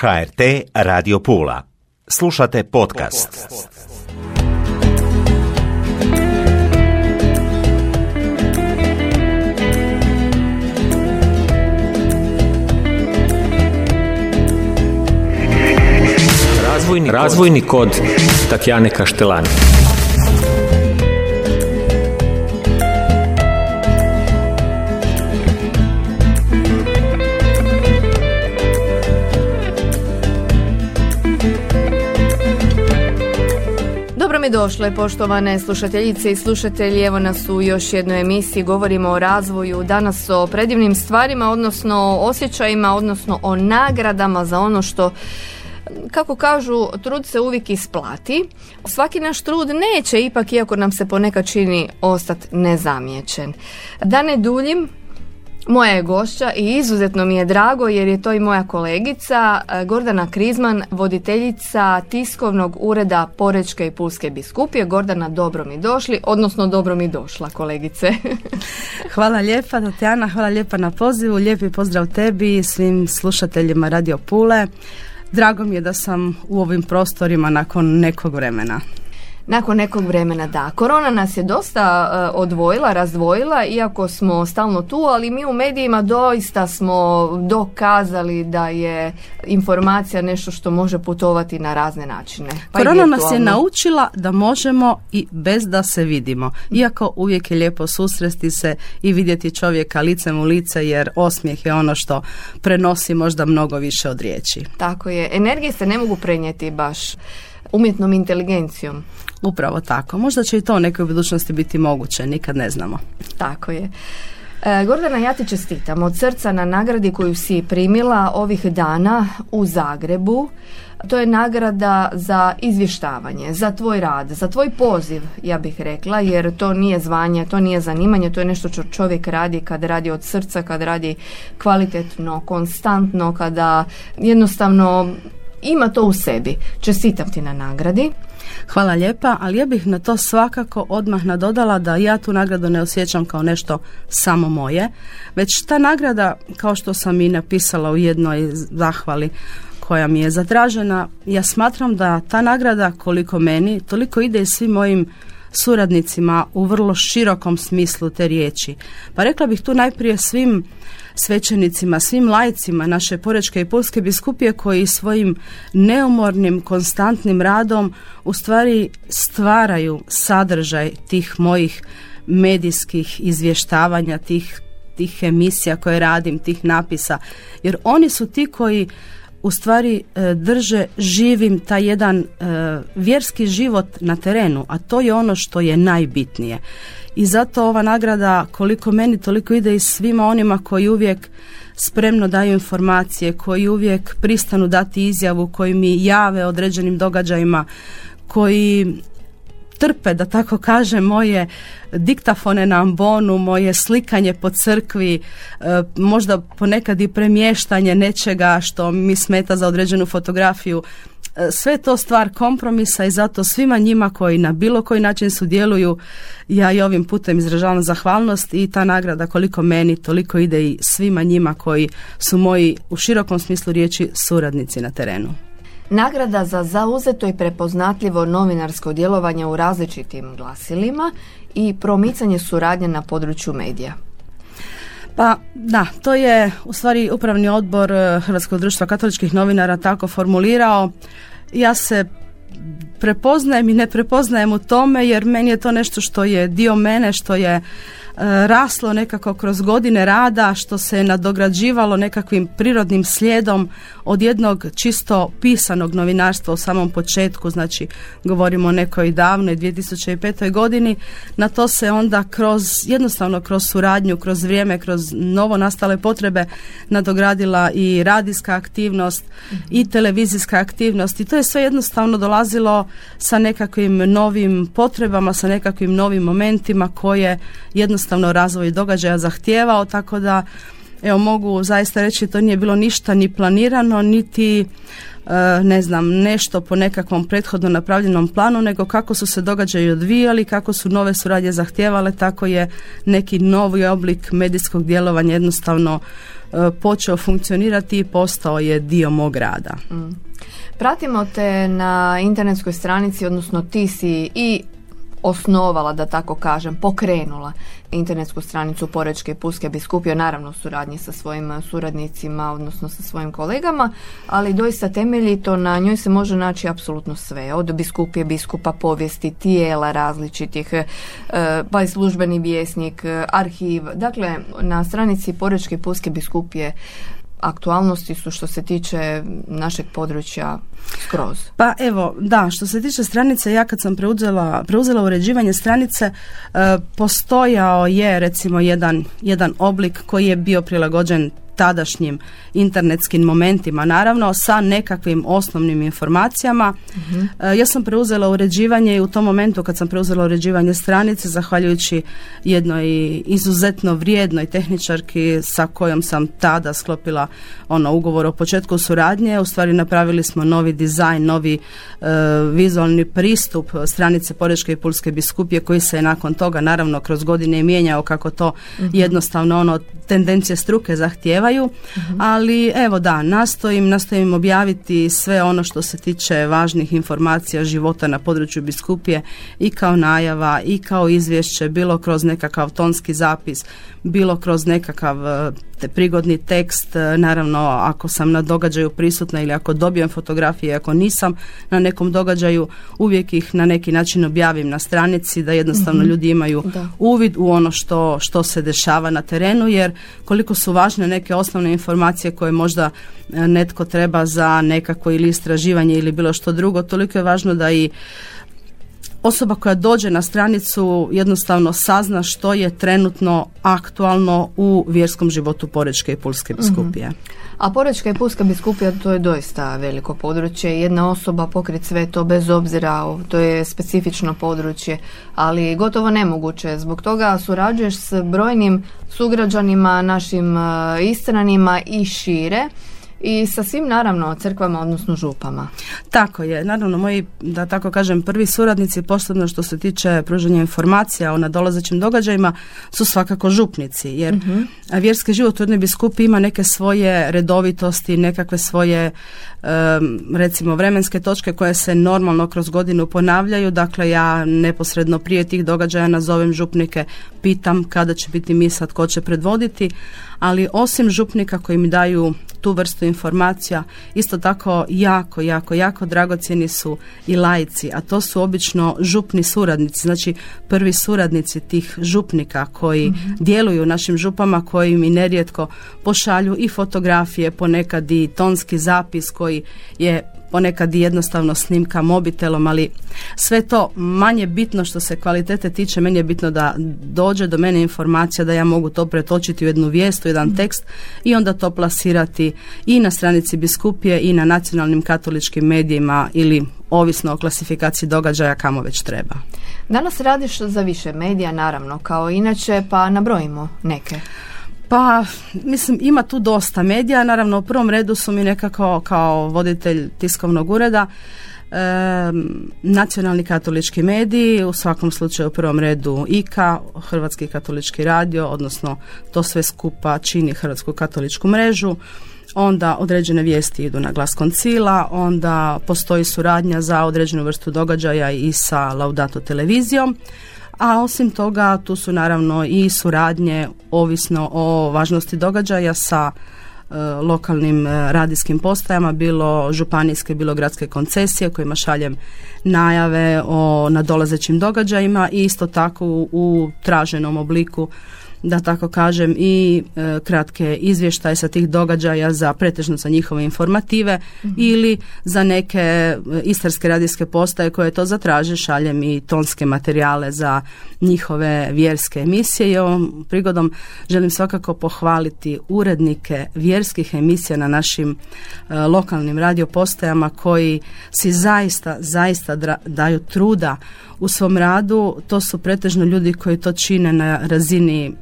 HRT Radio Pula. Slušate podcast. Razvojni, Razvojni kod Tatjane Kaštelani. Mi došle, poštovane slušateljice i slušatelji. Evo nas u još jednoj emisiji. Govorimo o razvoju, danas o predivnim stvarima, odnosno o osjećajima, odnosno o nagradama za ono što kako kažu, trud se uvijek isplati. Svaki naš trud neće ipak, iako nam se ponekad čini, ostati nezamijećen. Da ne duljim, moja je gošća i izuzetno mi je drago jer je to i moja kolegica e, Gordana Krizman, voditeljica tiskovnog ureda Porečke i Pulske biskupije. Gordana, dobro mi došli, odnosno dobro mi došla kolegice. hvala lijepa Tatjana, hvala lijepa na pozivu, lijepi pozdrav tebi i svim slušateljima Radio Pule. Drago mi je da sam u ovim prostorima nakon nekog vremena. Nakon nekog vremena, da. Korona nas je dosta uh, odvojila, razdvojila, iako smo stalno tu, ali mi u medijima doista smo dokazali da je informacija nešto što može putovati na razne načine. Pa Korona nas je naučila da možemo i bez da se vidimo. Iako uvijek je lijepo susresti se i vidjeti čovjeka licem u lice, jer osmijeh je ono što prenosi možda mnogo više od riječi. Tako je. Energije se ne mogu prenijeti baš umjetnom inteligencijom. Upravo tako. Možda će i to u nekoj budućnosti biti moguće, nikad ne znamo. Tako je. E, Gordana, ja ti čestitam od srca na nagradi koju si primila ovih dana u Zagrebu. To je nagrada za izvještavanje, za tvoj rad, za tvoj poziv, ja bih rekla, jer to nije zvanje, to nije zanimanje, to je nešto što čovjek radi kad radi od srca, kad radi kvalitetno, konstantno, kada jednostavno ima to u sebi. Čestitam ti na nagradi. Hvala lijepa, ali ja bih na to svakako odmah nadodala da ja tu nagradu ne osjećam kao nešto samo moje, već ta nagrada, kao što sam i napisala u jednoj zahvali koja mi je zatražena, ja smatram da ta nagrada koliko meni, toliko ide i svim mojim suradnicima u vrlo širokom smislu te riječi. Pa rekla bih tu najprije svim svećenicima, svim lajcima naše Porečke i Pulske biskupije koji svojim neumornim, konstantnim radom u stvari stvaraju sadržaj tih mojih medijskih izvještavanja, tih, tih emisija koje radim, tih napisa. Jer oni su ti koji u stvari e, drže živim taj jedan e, vjerski život na terenu, a to je ono što je najbitnije. I zato ova nagrada koliko meni toliko ide i svima onima koji uvijek spremno daju informacije, koji uvijek pristanu dati izjavu, koji mi jave određenim događajima, koji trpe, da tako kažem, moje diktafone na ambonu, moje slikanje po crkvi, e, možda ponekad i premještanje nečega što mi smeta za određenu fotografiju. E, sve to stvar kompromisa i zato svima njima koji na bilo koji način sudjeluju, ja i ovim putem izražavam zahvalnost i ta nagrada koliko meni, toliko ide i svima njima koji su moji u širokom smislu riječi suradnici na terenu. Nagrada za zauzeto i prepoznatljivo novinarsko djelovanje u različitim glasilima i promicanje suradnje na području medija. Pa da, to je u stvari upravni odbor eh, Hrvatskog društva katoličkih novinara tako formulirao. Ja se prepoznajem i ne prepoznajem u tome jer meni je to nešto što je dio mene, što je raslo nekako kroz godine rada što se nadograđivalo nekakvim prirodnim slijedom od jednog čisto pisanog novinarstva u samom početku, znači govorimo o nekoj davnoj 2005. godini, na to se onda kroz, jednostavno kroz suradnju, kroz vrijeme, kroz novo nastale potrebe nadogradila i radijska aktivnost i televizijska aktivnost i to je sve jednostavno dolazilo sa nekakvim novim potrebama, sa nekakvim novim momentima koje jednostavno jednostavno razvoj događaja zahtijevao, tako da evo mogu zaista reći to nije bilo ništa ni planirano niti e, ne znam nešto po nekakvom prethodno napravljenom planu nego kako su se događaji odvijali kako su nove suradnje zahtijevale tako je neki novi oblik medijskog djelovanja jednostavno e, počeo funkcionirati i postao je dio mog rada. Mm. Pratimo te na internetskoj stranici, odnosno ti si i osnovala, da tako kažem, pokrenula internetsku stranicu Porečke i Puske biskupije, naravno u suradnji sa svojim suradnicima, odnosno sa svojim kolegama, ali doista temeljito na njoj se može naći apsolutno sve, od biskupije, biskupa, povijesti, tijela različitih, e, pa i službeni vjesnik, arhiv. Dakle, na stranici Porečke i Puske biskupije aktualnosti su što se tiče našeg područja skroz. Pa evo, da, što se tiče stranice, ja kad sam preuzela, preuzela uređivanje stranice, e, postojao je recimo jedan, jedan oblik koji je bio prilagođen tadašnjim internetskim momentima, naravno sa nekakvim osnovnim informacijama. uh Ja sam preuzela uređivanje i u tom momentu kad sam preuzela uređivanje stranice, zahvaljujući jednoj izuzetno vrijednoj tehničarki sa kojom sam tada sklopila ono ugovor o početku suradnje, u stvari napravili smo novi dizajn, novi e, vizualni pristup stranice Porečke i Pulske biskupije koji se je nakon toga naravno kroz godine mijenjao kako to mhm. jednostavno ono tendencije struke zahtijevaju, ali evo da, nastojim, nastojim objaviti sve ono što se tiče važnih informacija života na području biskupije i kao najava i kao izvješće, bilo kroz nekakav tonski zapis, bilo kroz nekakav e, te prigodni tekst, e, naravno ako sam na događaju prisutna ili ako dobijem fotografije, ako nisam na nekom događaju, uvijek ih na neki način objavim na stranici da jednostavno mhm. ljudi imaju uvid u ono što, što se dešava na terenu jer koliko su važne neke osnovne informacije koje možda e, netko treba za nekako ili istraživanje ili bilo što drugo, toliko je važno da i osoba koja dođe na stranicu jednostavno sazna što je trenutno aktualno u vjerskom životu Porečke i Pulske mhm. biskupije. A Porečka i Pulska biskupija to je doista veliko područje. Jedna osoba pokrit sve to bez obzira, to je specifično područje, ali gotovo nemoguće. Zbog toga surađuješ s brojnim sugrađanima, našim e, istranima i šire i sa svim naravno crkvama odnosno župama. Tako je, naravno moji da tako kažem prvi suradnici posebno što se tiče pružanja informacija o nadolazećim događajima su svakako župnici jer uh vjerski život u jednoj biskupi ima neke svoje redovitosti, nekakve svoje recimo vremenske točke koje se normalno kroz godinu ponavljaju, dakle ja neposredno prije tih događaja nazovem župnike, pitam kada će biti misa, tko će predvoditi, ali osim župnika koji mi daju tu vrstu informacija, isto tako jako, jako, jako dragocjeni su i lajci, a to su obično župni suradnici, znači prvi suradnici tih župnika koji mm djeluju u našim župama, koji mi nerijetko pošalju i fotografije, ponekad i tonski zapis koji je ponekad i jednostavno snimka mobitelom, ali sve to manje bitno što se kvalitete tiče, meni je bitno da dođe do mene informacija da ja mogu to pretočiti u jednu vijest, u jedan tekst i onda to plasirati i na stranici biskupije i na nacionalnim katoličkim medijima ili ovisno o klasifikaciji događaja kamo već treba. Danas radiš za više medija, naravno, kao inače, pa nabrojimo neke. Pa, mislim, ima tu dosta medija. Naravno, u prvom redu su mi nekako kao voditelj tiskovnog ureda e, nacionalni katolički mediji, u svakom slučaju u prvom redu IKA, Hrvatski katolički radio, odnosno to sve skupa čini Hrvatsku katoličku mrežu. Onda određene vijesti idu na glas koncila, onda postoji suradnja za određenu vrstu događaja i sa Laudato televizijom a osim toga tu su naravno i suradnje ovisno o važnosti događaja sa e, lokalnim e, radijskim postajama, bilo županijske, bilo gradske koncesije kojima šaljem najave o nadolazećim događajima i isto tako u traženom obliku da tako kažem i e, kratke izvještaje sa tih događaja za pretežno za njihove informative mhm. ili za neke e, istarske radijske postaje koje to zatraže šaljem i tonske materijale za njihove vjerske emisije i ovom prigodom želim svakako pohvaliti urednike vjerskih emisija na našim e, lokalnim radiopostajama koji si zaista, zaista daju truda u svom radu. To su pretežno ljudi koji to čine na razini e,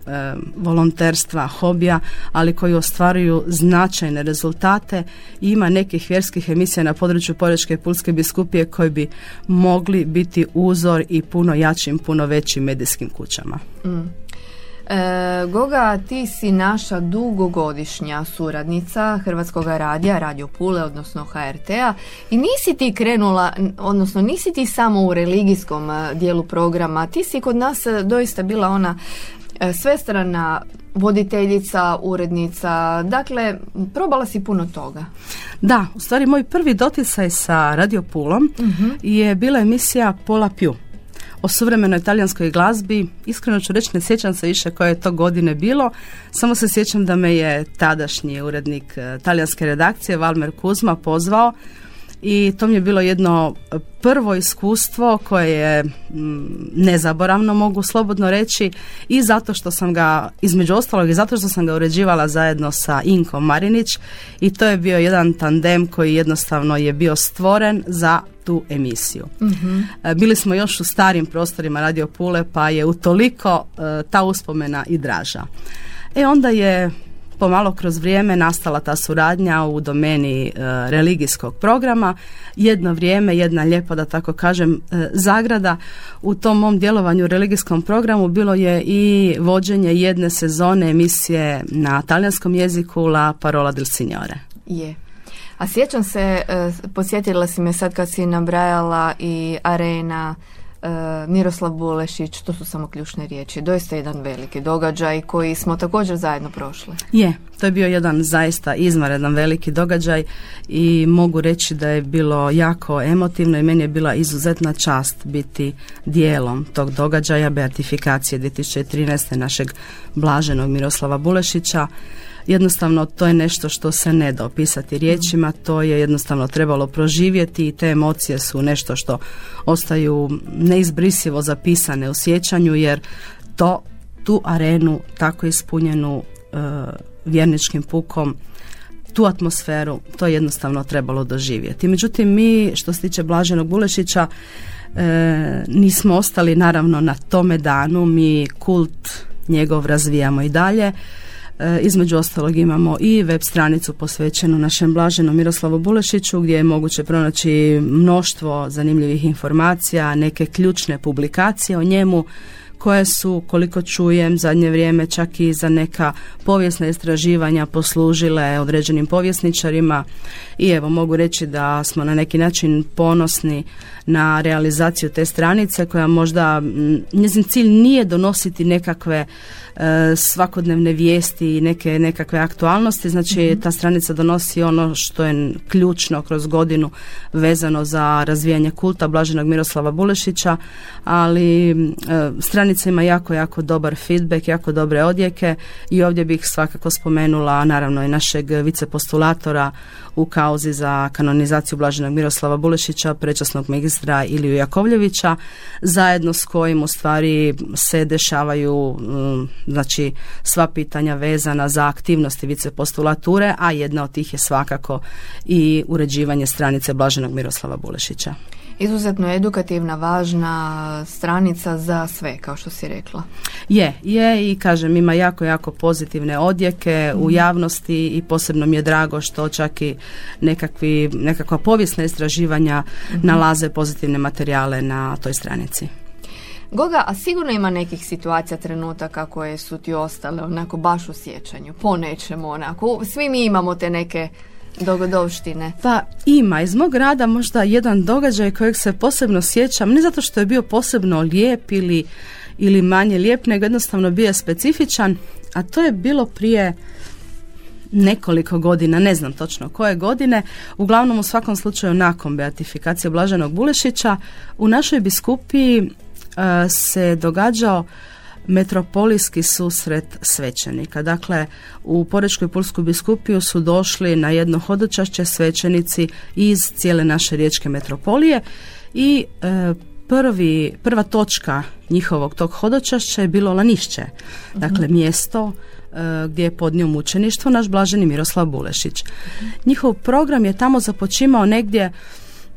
volonterstva, hobija, ali koji ostvaruju značajne rezultate. Ima nekih vjerskih emisija na području Porečke i Pulske biskupije koji bi mogli biti uzor i puno jačim, puno većim medijskim kućama. Mm. E, Goga, ti si naša dugogodišnja suradnica Hrvatskog radija, Radio Pule, odnosno HRT-a i nisi ti krenula, odnosno nisi ti samo u religijskom e, dijelu programa, ti si kod nas e, doista bila ona e, svestrana voditeljica, urednica, dakle, probala si puno toga. Da, u stvari moj prvi doticaj sa Radio Pulom uh je bila emisija Pola Piu o suvremenoj talijanskoj glazbi. Iskreno ću reći, ne sjećam se više koje je to godine bilo, samo se sjećam da me je tadašnji urednik eh, talijanske redakcije Valmer Kuzma pozvao i to mi je bilo jedno prvo iskustvo koje je nezaboravno mogu slobodno reći i zato što sam ga između ostalog i zato što sam ga uređivala zajedno sa Inkom Marinić i to je bio jedan tandem koji jednostavno je bio stvoren za tu emisiju. Mhm. E, bili smo još u starim prostorima Radio Pule pa je utoliko e, ta uspomena i draža. E onda je pomalo kroz vrijeme nastala ta suradnja u domeni e, religijskog programa. Jedno vrijeme, jedna lijepa da tako kažem e, zagrada u tom mom djelovanju u religijskom programu bilo je i vođenje jedne sezone emisije na talijanskom jeziku La Parola del Signore. Je. A sjećam se, e, posjetila si me sad kad si nabrajala i arena, E, Miroslav Bulešić, to su samo ključne riječi. Doista jedan veliki događaj koji smo također zajedno prošli. Je, to je bio jedan zaista izvanredan veliki događaj i mogu reći da je bilo jako emotivno i meni je bila izuzetna čast biti dijelom tog događaja beatifikacije 2013. našeg blaženog Miroslava Bulešića jednostavno to je nešto što se ne da opisati riječima, to je jednostavno trebalo proživjeti i te emocije su nešto što ostaju neizbrisivo zapisane u sjećanju jer to tu arenu tako ispunjenu e, vjerničkim pukom tu atmosferu to je jednostavno trebalo doživjeti. Međutim, mi što se tiče Blaženog Bulešića e, nismo ostali naravno na tome danu, mi kult njegov razvijamo i dalje. E, između ostalog imamo i web stranicu posvećenu našem blaženom Miroslavu Bulešiću gdje je moguće pronaći mnoštvo zanimljivih informacija, neke ključne publikacije o njemu koje su, koliko čujem, zadnje vrijeme čak i za neka povijesna istraživanja poslužile određenim povjesničarima i evo mogu reći da smo na neki način ponosni na realizaciju te stranice koja možda njezin cilj nije donositi nekakve E, svakodnevne vijesti i neke nekakve aktualnosti. Znači mhm. ta stranica donosi ono što je ključno kroz godinu vezano za razvijanje kulta Blaženog Miroslava Bulešića, ali e, stranica ima jako, jako dobar feedback, jako dobre odjeke i ovdje bih svakako spomenula naravno i našeg vicepostulatora u kauzi za kanonizaciju Blaženog Miroslava Bulešića, prečasnog magistra Iliju Jakovljevića, zajedno s kojim u stvari se dešavaju mm, znači sva pitanja vezana za aktivnosti vicepostulature, a jedna od tih je svakako i uređivanje stranice Blaženog Miroslava Bulešića. Izuzetno edukativna, važna stranica za sve, kao što si rekla. Je, je i kažem, ima jako, jako pozitivne odjeke u mhm. javnosti i posebno mi je drago što čak i nekakvi, nekakva povijesna istraživanja mhm. nalaze pozitivne materijale na toj stranici. Goga, a sigurno ima nekih situacija, trenutaka koje su ti ostale onako baš u sjećanju, po nečemu onako. Svi mi imamo te neke dogodovštine. Pa ima, iz mog rada možda jedan događaj kojeg se posebno sjećam, ne zato što je bio posebno lijep ili, ili manje lijep, nego jednostavno bio specifičan, a to je bilo prije nekoliko godina, ne znam točno koje godine, uglavnom u svakom slučaju nakon beatifikacije Blaženog Bulešića, u našoj biskupiji se događao metropolijski susret svećenika. Dakle, u Porečkoj Pulsku biskupiju su došli na jedno hodočašće svećenici iz cijele naše riječke metropolije i e, prvi, prva točka njihovog tog hodočašća je bilo Lanišće. Dakle, mjesto e, gdje je podnio mučeništvo naš blaženi Miroslav Bulešić. Njihov program je tamo započimao negdje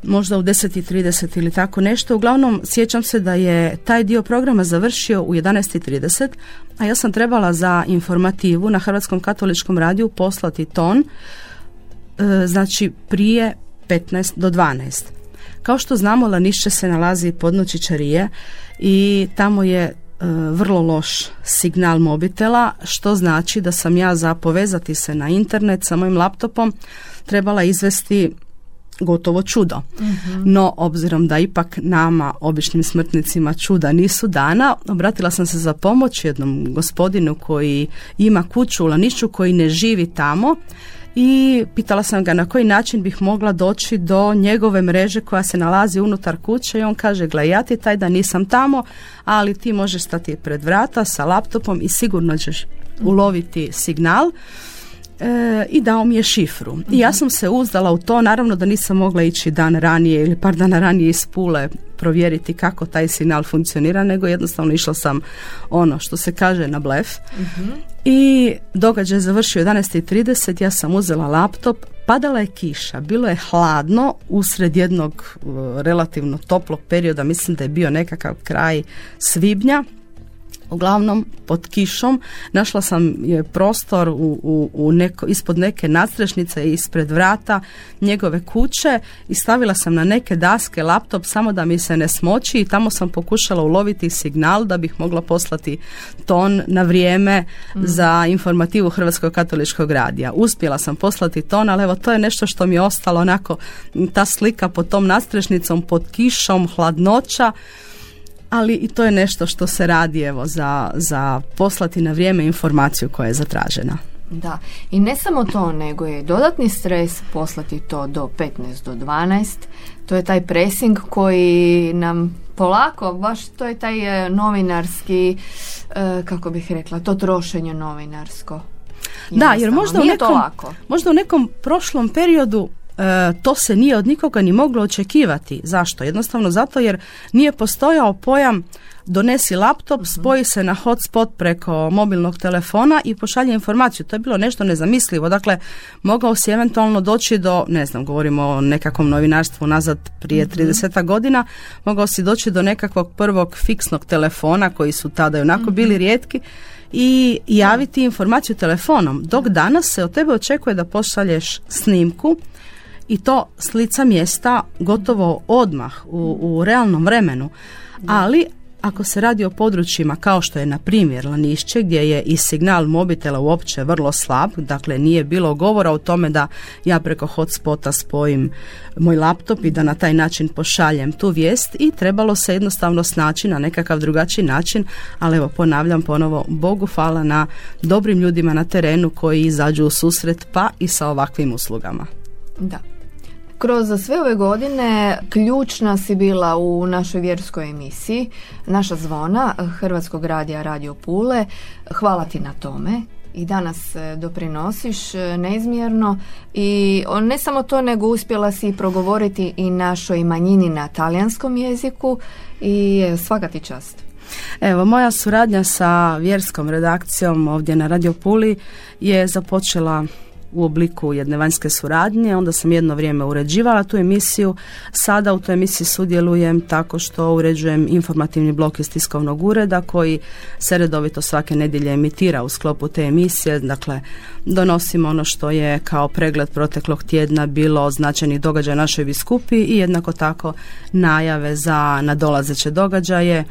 možda u 10.30 ili tako nešto. Uglavnom, sjećam se da je taj dio programa završio u 11.30, a ja sam trebala za informativu na Hrvatskom katoličkom radiju poslati ton, e, znači prije 15 do 12. Kao što znamo, Lanišće se nalazi podnoći Čarije i tamo je e, vrlo loš signal mobitela, što znači da sam ja za povezati se na internet sa mojim laptopom trebala izvesti gotovo čudo. No, obzirom da ipak nama, običnim smrtnicima, čuda nisu dana, obratila sam se za pomoć jednom gospodinu koji ima kuću u Lanišću, koji ne živi tamo i pitala sam ga na koji način bih mogla doći do njegove mreže koja se nalazi unutar kuće i on kaže, gle, ja ti taj da nisam tamo, ali ti možeš stati pred vrata sa laptopom i sigurno ćeš uloviti signal. E, i dao mi je šifru. I ja sam se uzdala u to, naravno da nisam mogla ići dan ranije ili par dana ranije iz Pule provjeriti kako taj signal funkcionira, nego jednostavno išla sam ono što se kaže na blef. I događaj je završio 11.30, ja sam uzela laptop, padala je kiša, bilo je hladno usred jednog uh, relativno toplog perioda, mislim da je bio nekakav kraj svibnja, Uglavnom, pod kišom. Našla sam je prostor u, u, u neko, ispod neke nadstrešnice ispred vrata njegove kuće i stavila sam na neke daske laptop samo da mi se ne smoći i tamo sam pokušala uloviti signal da bih mogla poslati ton na vrijeme za informativu Hrvatskog katoličkog radija. Uspjela sam poslati ton, ali evo to je nešto što mi je ostalo onako ta slika pod tom nadstrešnicom, pod kišom, hladnoća ali i to je nešto što se radi evo za, za poslati na vrijeme informaciju koja je zatražena. Da, i ne samo to, nego je dodatni stres poslati to do 15 do 12. To je taj pressing koji nam polako, baš to je taj e, novinarski, e, kako bih rekla, to trošenje novinarsko. Da, jer možda u, nekom, možda u nekom prošlom periodu to se nije od nikoga ni moglo očekivati. Zašto? Jednostavno zato jer nije postojao pojam donesi laptop, spoji se na hotspot preko mobilnog telefona i pošalje informaciju. To je bilo nešto nezamislivo. Dakle, mogao si eventualno doći do, ne znam, govorimo o nekakvom novinarstvu nazad prije 30 godina, mogao si doći do nekakvog prvog fiksnog telefona koji su tada i onako bili rijetki i javiti informaciju telefonom. Dok danas se od tebe očekuje da pošalješ snimku i to s lica mjesta gotovo odmah u, u realnom vremenu. Ali ako se radi o područjima kao što je na primjer Lanišće gdje je i signal mobitela uopće vrlo slab, dakle nije bilo govora o tome da ja preko hotspota spojim moj laptop i da na taj način pošaljem tu vijest i trebalo se jednostavno snaći na nekakav drugačiji način, ali evo ponavljam ponovo, Bogu hvala na dobrim ljudima na terenu koji izađu u susret pa i sa ovakvim uslugama. Da. Kroz sve ove godine ključna si bila u našoj vjerskoj emisiji, naša zvona Hrvatskog radija Radio Pule. Hvala ti na tome i danas e, doprinosiš e, neizmjerno i ne samo to nego uspjela si progovoriti i našoj manjini na talijanskom jeziku i e, svaka ti čast. Evo, moja suradnja sa vjerskom redakcijom ovdje na Radio Puli je započela u obliku jedne vanjske suradnje, onda sam jedno vrijeme uređivala tu emisiju, sada u toj emisiji sudjelujem tako što uređujem informativni blok iz tiskovnog ureda koji se redovito svake nedjelje emitira u sklopu te emisije, dakle donosimo ono što je kao pregled proteklog tjedna bilo značajnih događaja našoj biskupi i jednako tako najave za nadolazeće događaje.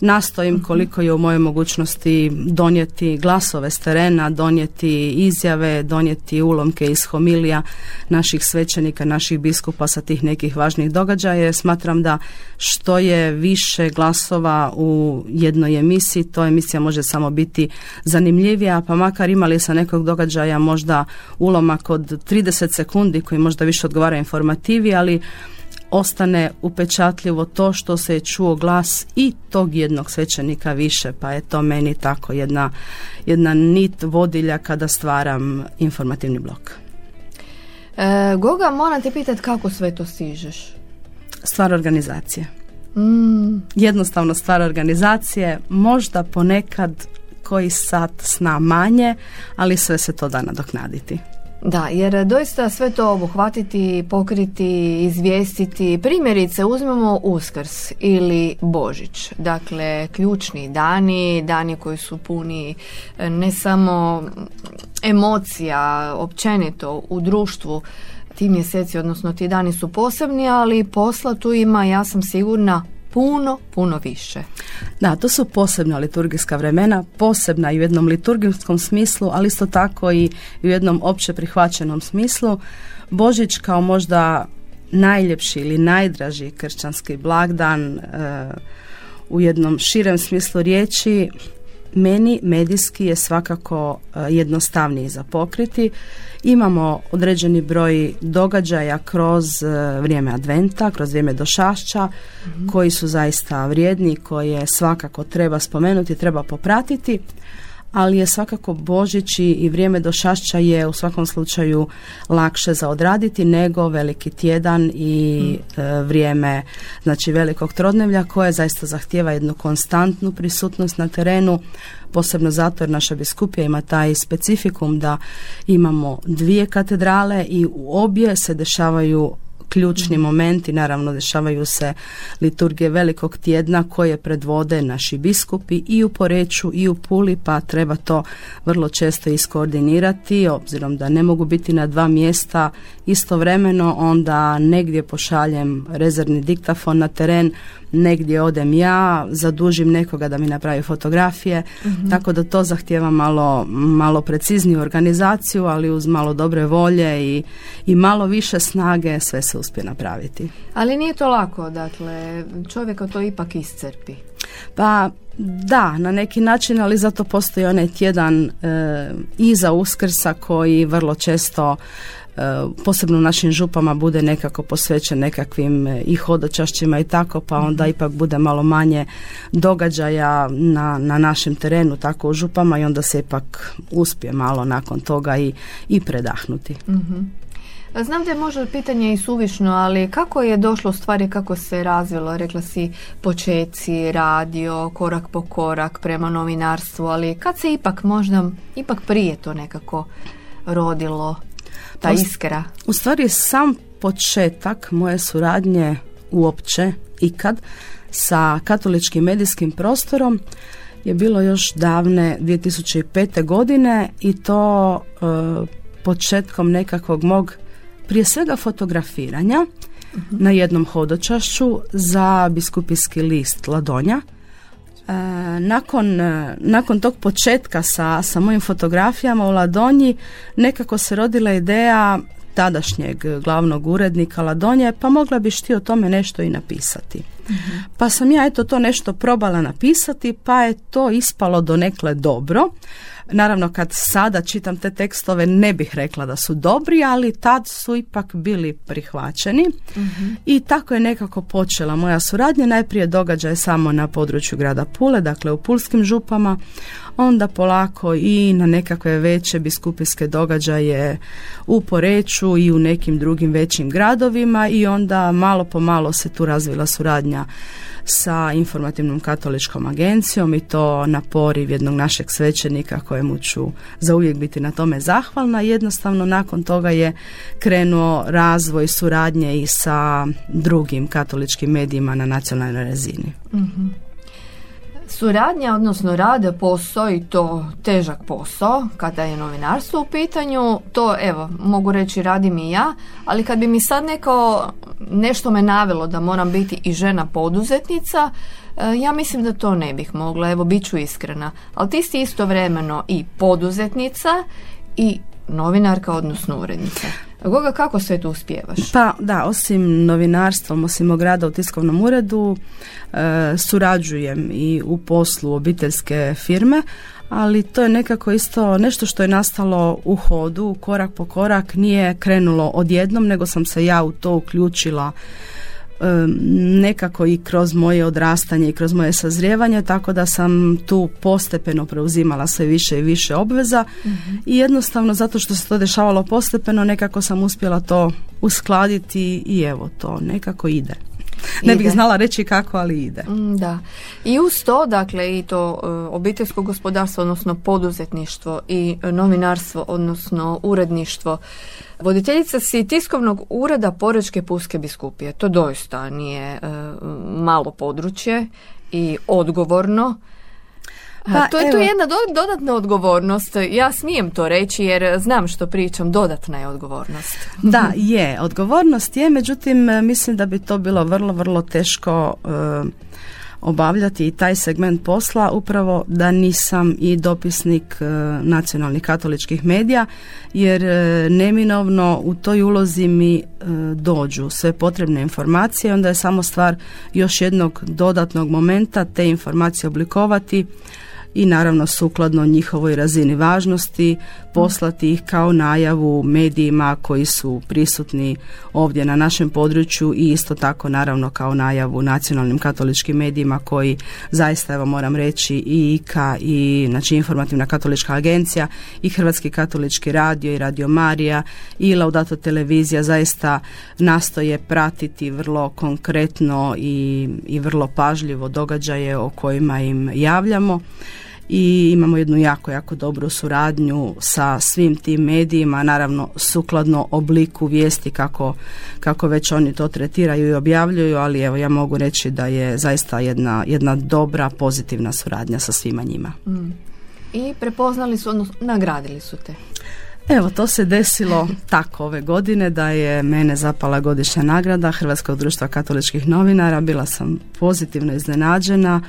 Nastojim koliko je u mojoj mogućnosti donijeti glasove s terena, donijeti izjave, donijeti ulomke iz homilija naših svećenika, naših biskupa sa tih nekih važnih događaja. Smatram da što je više glasova u jednoj emisiji, to emisija može samo biti zanimljivija, pa makar imali sa nekog događaja možda ulomak od 30 sekundi koji možda više odgovara informativi, ali ostane upečatljivo to što se je čuo glas i tog jednog svećenika više, pa je to meni tako jedna, jedna nit vodilja kada stvaram informativni blok. E, Goga, moram te pitati kako sve to stižeš? Stvar organizacije. Mm, Jednostavno stvar organizacije, možda ponekad koji sat sna manje, ali sve se to da nadoknaditi. Da, jer doista sve to obuhvatiti, pokriti, izvijestiti. Primjerice, uzmemo Uskrs ili Božić. Dakle, ključni dani, dani koji su puni e, ne samo emocija općenito u društvu, ti mjeseci, odnosno ti dani su posebni, ali posla tu ima, ja sam sigurna, puno, puno više. Da, to su posebna liturgijska vremena, posebna i u jednom liturgijskom smislu, ali isto tako i u jednom opće prihvaćenom smislu. Božić kao možda najljepši ili najdraži kršćanski blagdan e, u jednom širem smislu riječi meni medijski je svakako e, jednostavniji za pokriti. Imamo određeni broj događaja kroz e, vrijeme adventa, kroz vrijeme došašća mhm. koji su zaista vrijedni, koje svakako treba spomenuti, treba popratiti ali je svakako Božić i vrijeme do šašća je u svakom slučaju lakše za odraditi nego veliki tjedan i mm. e, vrijeme znači velikog trodnevlja koje zaista zahtjeva jednu konstantnu prisutnost na terenu posebno zato jer naša biskupija ima taj specifikum da imamo dvije katedrale i u obje se dešavaju ključni momenti, naravno dešavaju se liturgije velikog tjedna koje predvode naši biskupi i u Poreću i u Puli, pa treba to vrlo često iskoordinirati, obzirom da ne mogu biti na dva mjesta istovremeno, onda negdje pošaljem rezervni diktafon na teren, negdje odem ja, zadužim nekoga da mi napravi fotografije, mhm. tako da to zahtjeva malo, malo precizniju organizaciju, ali uz malo dobre volje i, i malo više snage sve se uspije napraviti. Ali nije to lako, dakle, čovjeka to ipak iscrpi. Pa da, na neki način, ali zato postoji onaj tjedan e, iza Uskrsa koji vrlo često posebno u našim župama bude nekako posvećen nekakvim e, i hodočašćima i tako, pa onda mhm. ipak bude malo manje događaja na, na našem terenu, tako u župama i onda se ipak uspije malo nakon toga i, i predahnuti. mm Znam da je možda pitanje i suvišno, ali kako je došlo u stvari, kako se razvilo, rekla si počeci, radio, korak po korak prema novinarstvu, ali kad se ipak možda, ipak prije to nekako rodilo, ta iskra? U stvari sam početak moje suradnje uopće ikad sa katoličkim medijskim prostorom je bilo još davne 2005. godine i to e, početkom nekakvog mog prije svega fotografiranja na jednom hodočašću za biskupijski list Ladonja. E, nakon, e, nakon tog početka sa, sa mojim fotografijama u Ladonji nekako se rodila ideja tadašnjeg glavnog urednika Ladonje, pa mogla biš ti o tome nešto i napisati. Pa sam ja eto to nešto probala napisati, pa je to ispalo donekle dobro. Naravno kad sada čitam te tekstove ne bih rekla da su dobri, ali tad su ipak bili prihvaćeni i tako je nekako počela moja suradnja. Najprije događaj samo na području grada Pule, dakle u Pulskim župama, onda polako i na nekakve veće biskupijske događaje u Poreću i u nekim drugim većim gradovima i onda malo po malo se tu razvila suradnja sa informativnom katoličkom agencijom i to na poriv jednog našeg svećenika kojemu ću uvijek biti na tome zahvalna. Jednostavno nakon toga je krenuo razvoj suradnje i sa drugim katoličkim medijima na nacionalnoj razini. Mhm. Suradnja, odnosno rade posao i to težak posao kada je novinarstvo u pitanju, to evo mogu reći radim i ja, ali kad bi mi sad neko nešto me navelo da moram biti i žena poduzetnica, e, ja mislim da to ne bih mogla, evo bit ću iskrena. Ali ti si istovremeno i poduzetnica i novinarka, odnosno urednica. Goga, kako sve to uspijevaš? Pa da, osim novinarstvom, osim mog rada u tiskovnom uredu, e, surađujem i u poslu obiteljske firme, ali to je nekako isto nešto što je nastalo u hodu, korak po korak, nije krenulo odjednom, nego sam se ja u to uključila nekako i kroz moje odrastanje i kroz moje sazrijevanje, tako da sam tu postepeno preuzimala sve više i više obveza i jednostavno zato što se to dešavalo postepeno nekako sam uspjela to uskladiti i evo to nekako ide. Ne bih znala reći kako, ali ide. Mm, da. I uz to, dakle, i to e, obiteljsko gospodarstvo, odnosno poduzetništvo i novinarstvo, odnosno uredništvo, Voditeljica si tiskovnog ureda Porečke Puske biskupije. To doista nije e, malo područje i odgovorno. Pa, to je tu jedna dodatna odgovornost. Ja smijem to reći jer znam što pričam, dodatna je odgovornost. Da, je. Odgovornost je, međutim mislim da bi to bilo vrlo, vrlo teško e, obavljati i taj segment posla upravo da nisam i dopisnik e, nacionalnih katoličkih medija jer e, neminovno u toj ulozi mi e, dođu sve potrebne informacije onda je samo stvar još jednog dodatnog momenta te informacije oblikovati i naravno sukladno njihovoj razini važnosti poslati ih kao najavu medijima koji su prisutni ovdje na našem području i isto tako naravno kao najavu nacionalnim katoličkim medijima koji zaista evo moram reći i IKA i znači informativna katolička agencija i Hrvatski katolički radio i Radio Marija i Laudato televizija zaista nastoje pratiti vrlo konkretno i, i vrlo pažljivo događaje o kojima im javljamo i imamo jednu jako, jako dobru suradnju sa svim tim medijima, naravno sukladno obliku vijesti kako, kako već oni to tretiraju i objavljuju, ali evo ja mogu reći da je zaista jedna, jedna dobra, pozitivna suradnja sa svima njima. Mm. I prepoznali su, odnosno nagradili su te. Evo, to se desilo tako ove godine da je mene zapala godišnja nagrada Hrvatskog društva katoličkih novinara. Bila sam pozitivno iznenađena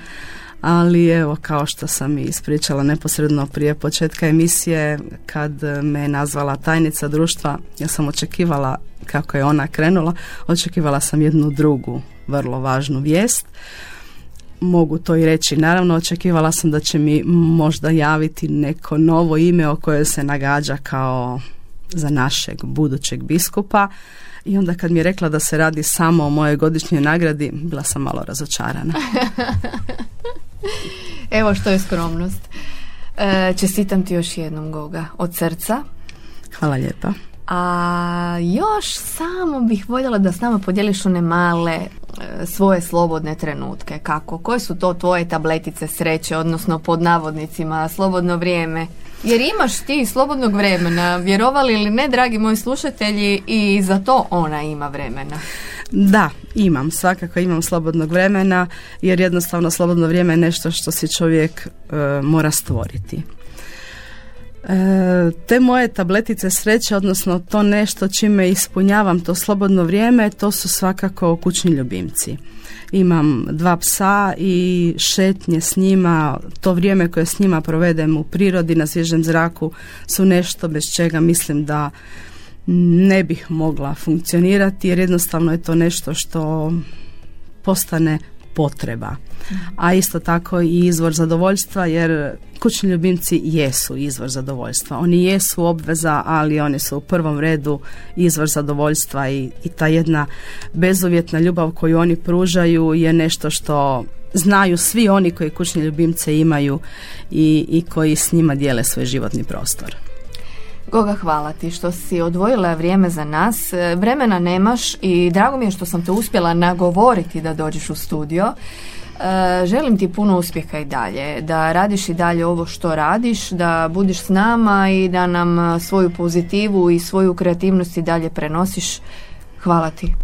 ali evo kao što sam i ispričala neposredno prije početka emisije kad me nazvala tajnica društva ja sam očekivala kako je ona krenula očekivala sam jednu drugu vrlo važnu vijest. Mogu to i reći naravno očekivala sam da će mi možda javiti neko novo ime o koje se nagađa kao za našeg budućeg biskupa. I onda kad mi je rekla da se radi samo o mojoj godišnjoj nagradi bila sam malo razočarana Evo što je skromnost. E, čestitam ti još jednom Goga od srca. Hvala lijepa. A još samo bih voljela da s nama podijeliš one male e, svoje slobodne trenutke. Kako? Koje su to tvoje tabletice sreće, odnosno pod navodnicima, slobodno vrijeme? Jer imaš ti slobodnog vremena, vjerovali ili ne, dragi moji slušatelji, i za to ona ima vremena. Da, imam, svakako imam slobodnog vremena, jer jednostavno slobodno vrijeme je nešto što si čovjek e, mora stvoriti. E, te moje tabletice sreće, odnosno to nešto čime ispunjavam to slobodno vrijeme, to su svakako kućni ljubimci imam dva psa i šetnje s njima, to vrijeme koje s njima provedem u prirodi na svježem zraku su nešto bez čega mislim da ne bih mogla funkcionirati jer jednostavno je to nešto što postane potreba. A isto tako i izvor zadovoljstva jer kućni ljubimci jesu izvor zadovoljstva. Oni jesu obveza, ali oni su u prvom redu izvor zadovoljstva i, i ta jedna bezuvjetna ljubav koju oni pružaju je nešto što znaju svi oni koji kućni ljubimce imaju i, i koji s njima dijele svoj životni prostor. Goga, hvala ti što si odvojila vrijeme za nas. E, vremena nemaš i drago mi je što sam te uspjela nagovoriti da dođeš u studio. E, želim ti puno uspjeha i dalje, da radiš i dalje ovo što radiš, da budiš s nama i da nam svoju pozitivu i svoju kreativnost i dalje prenosiš. Hvala ti.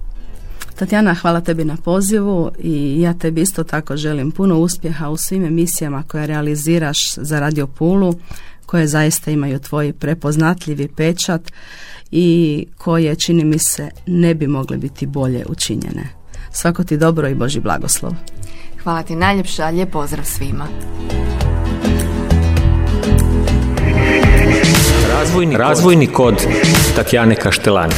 Tatjana, hvala tebi na pozivu i ja tebi isto tako želim puno uspjeha u svim emisijama koje realiziraš za Radio Pulu koje zaista imaju tvoj prepoznatljivi pečat i koje, čini mi se, ne bi mogle biti bolje učinjene. Svako ti dobro i Boži blagoslov. Hvala ti najljepša, lijep pozdrav svima. Razvojni, Razvojni kod Tatjane Kaštelani.